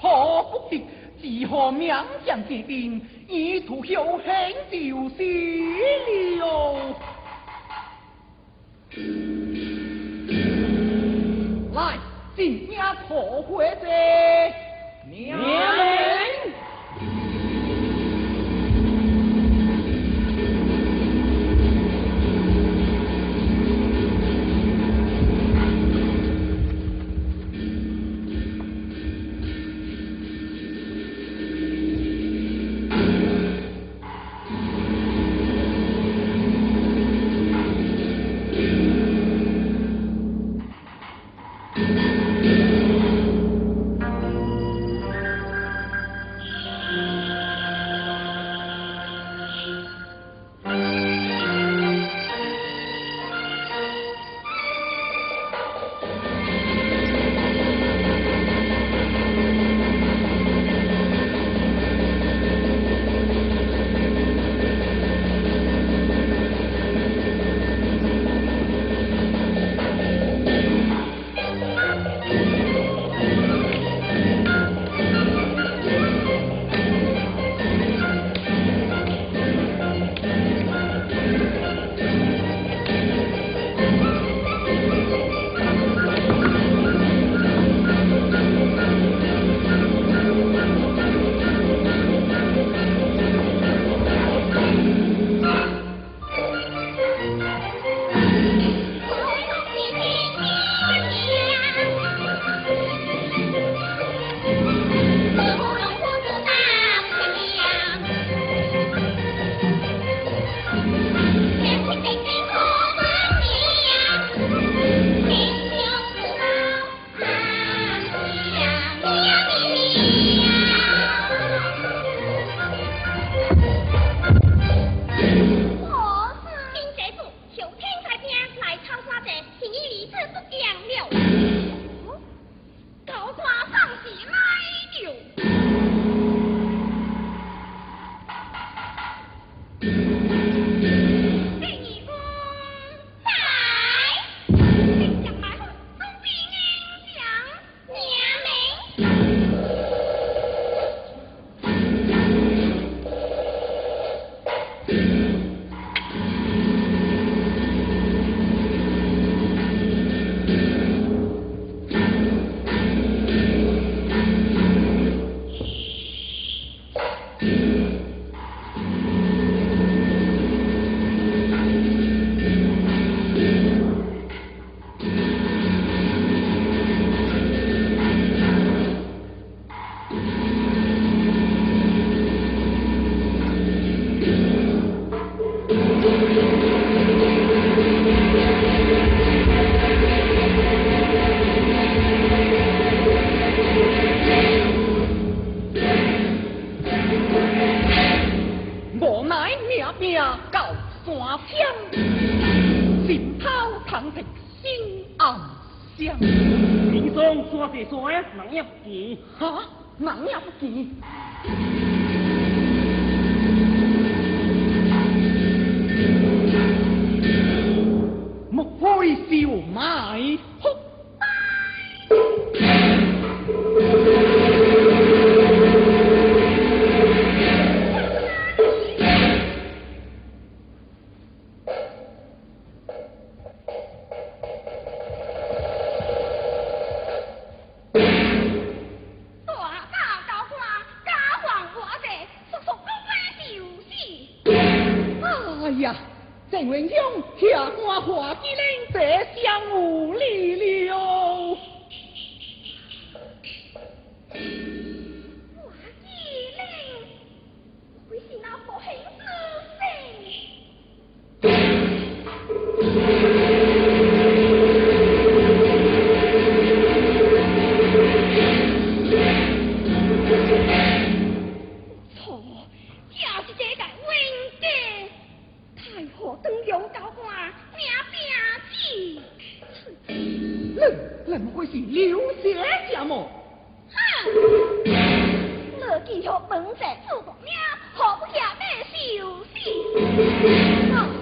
何福气，只好名将之兵，以图侥幸就是了。来，进庙讨会者，娘。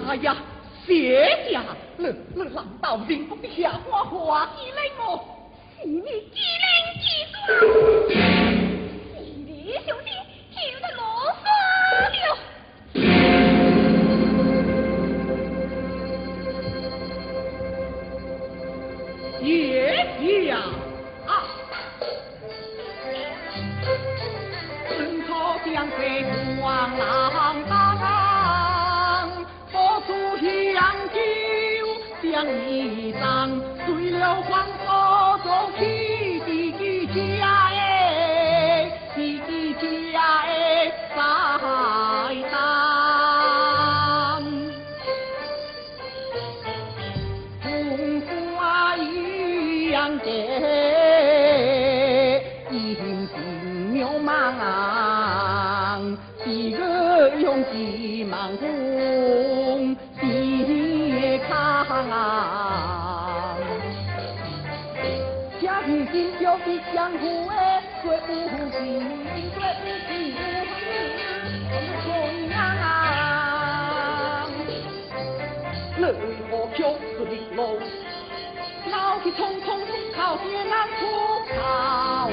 哎呀，谢家，你你难道认不下我花衣来我？是你机灵，你兄弟。这我是你喽。老的匆匆，好些难出，好。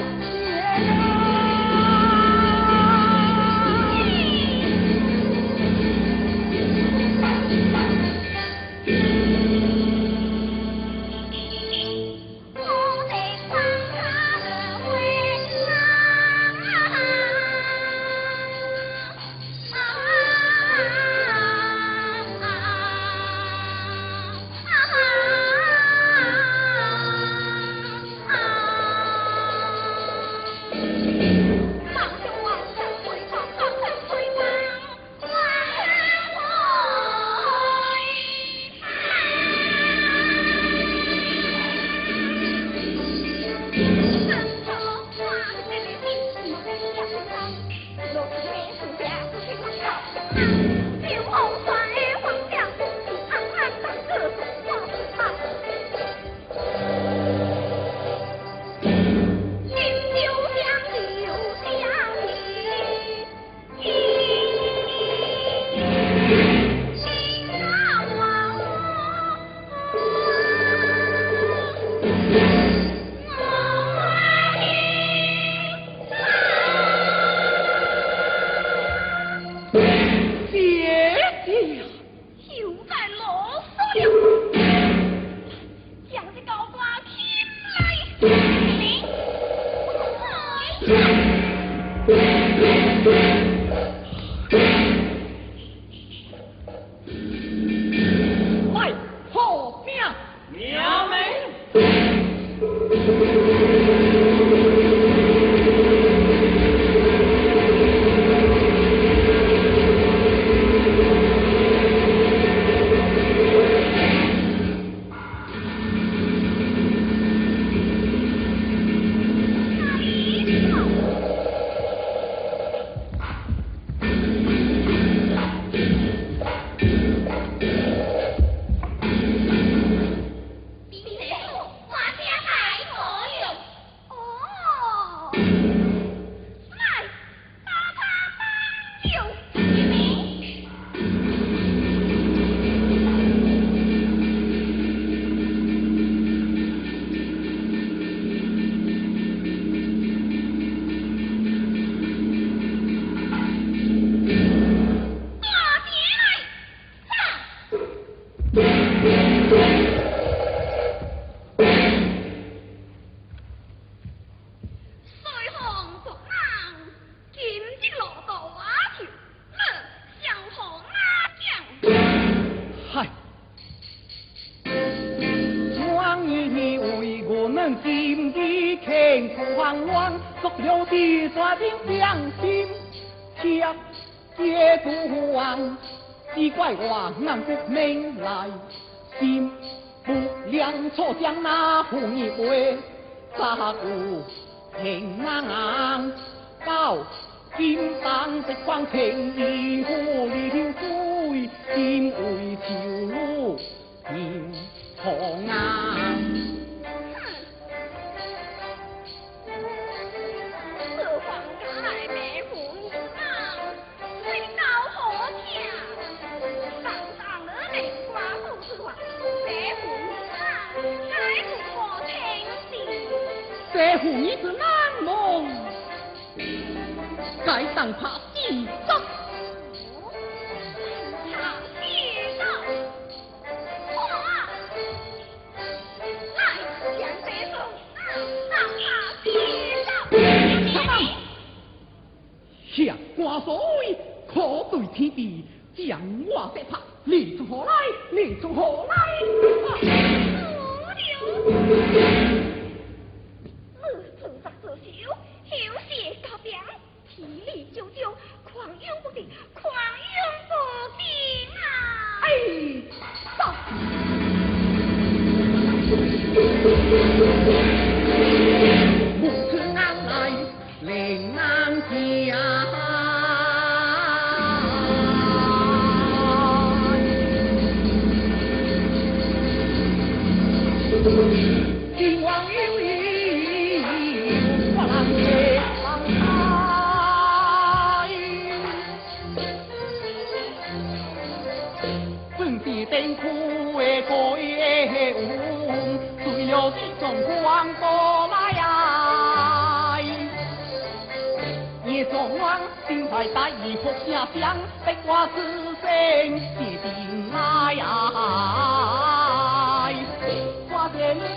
Ta ơi, phục nhẹ vang, bách hoa rư sen chỉ tìm ai ạ? Ơi, hoa biển!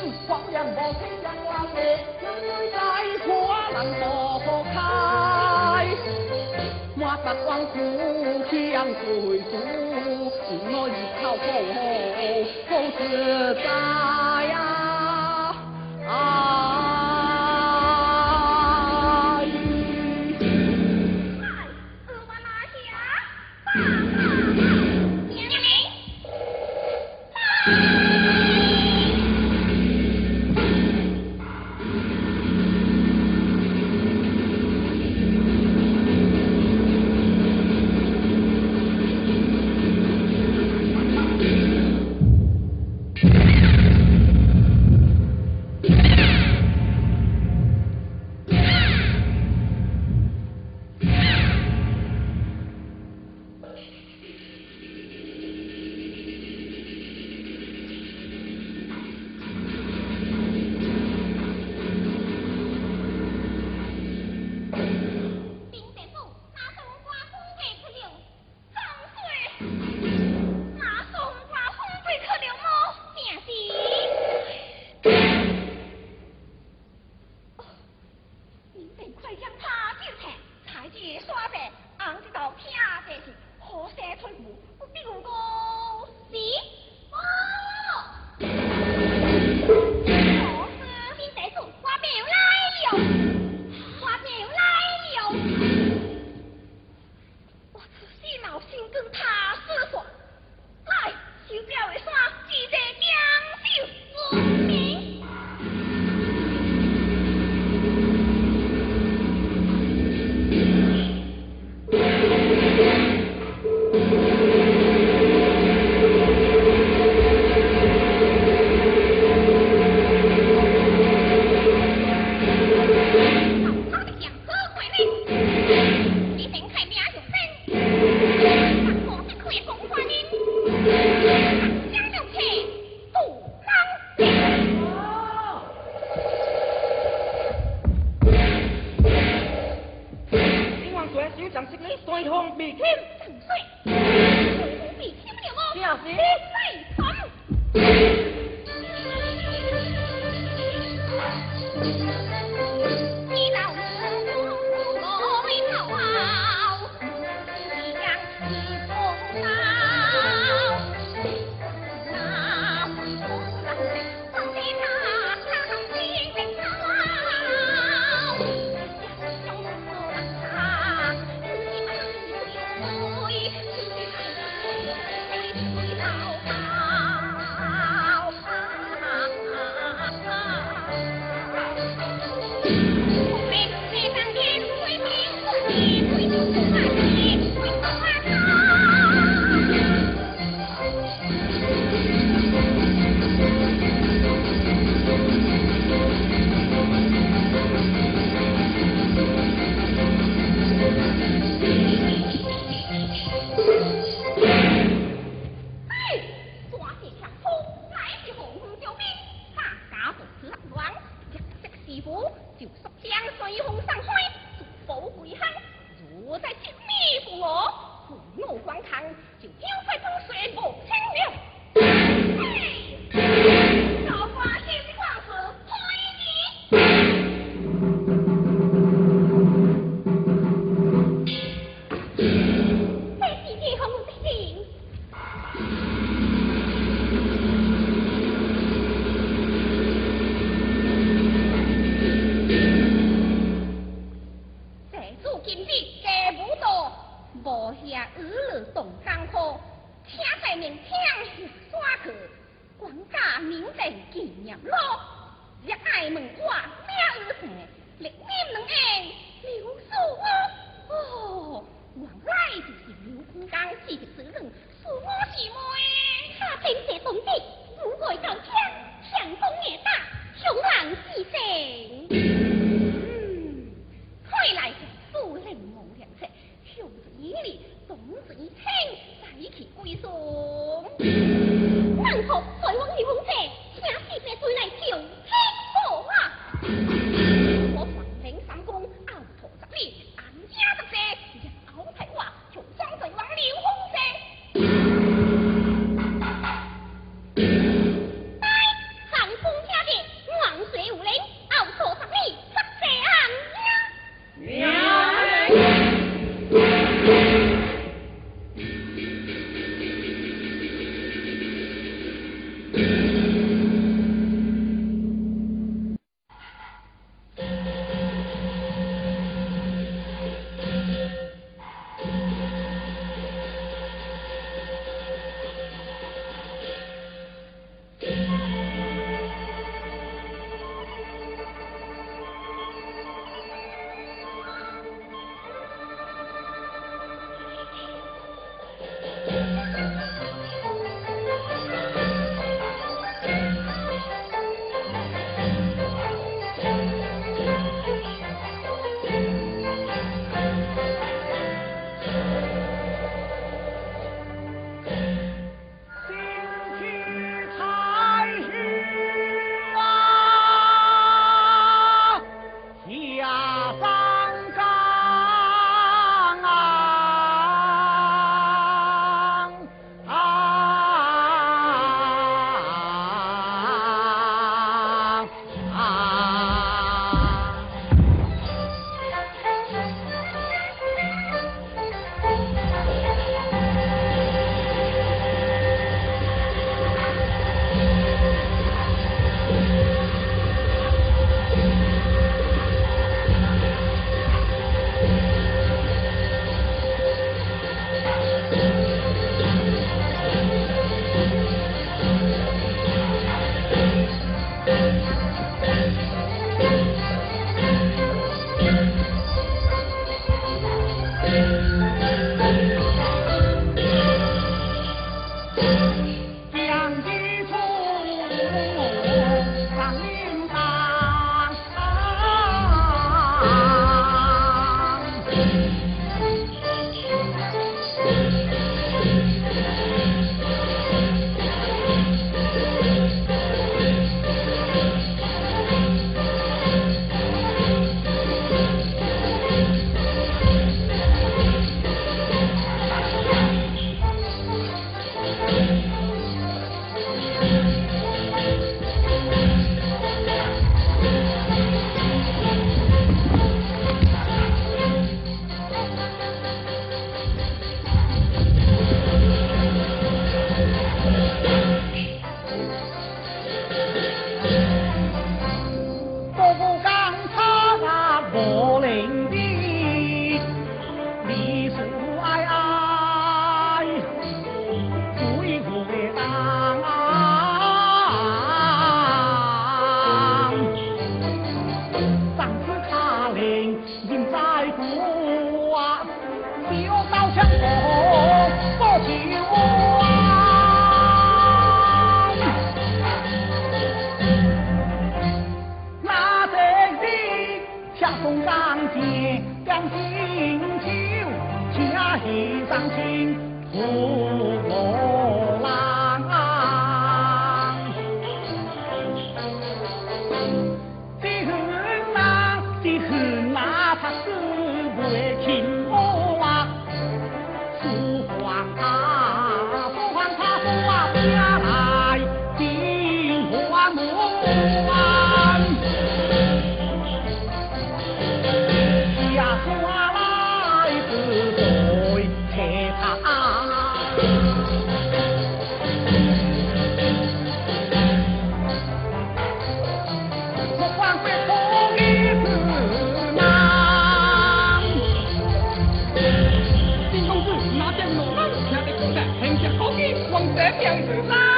靠父爱。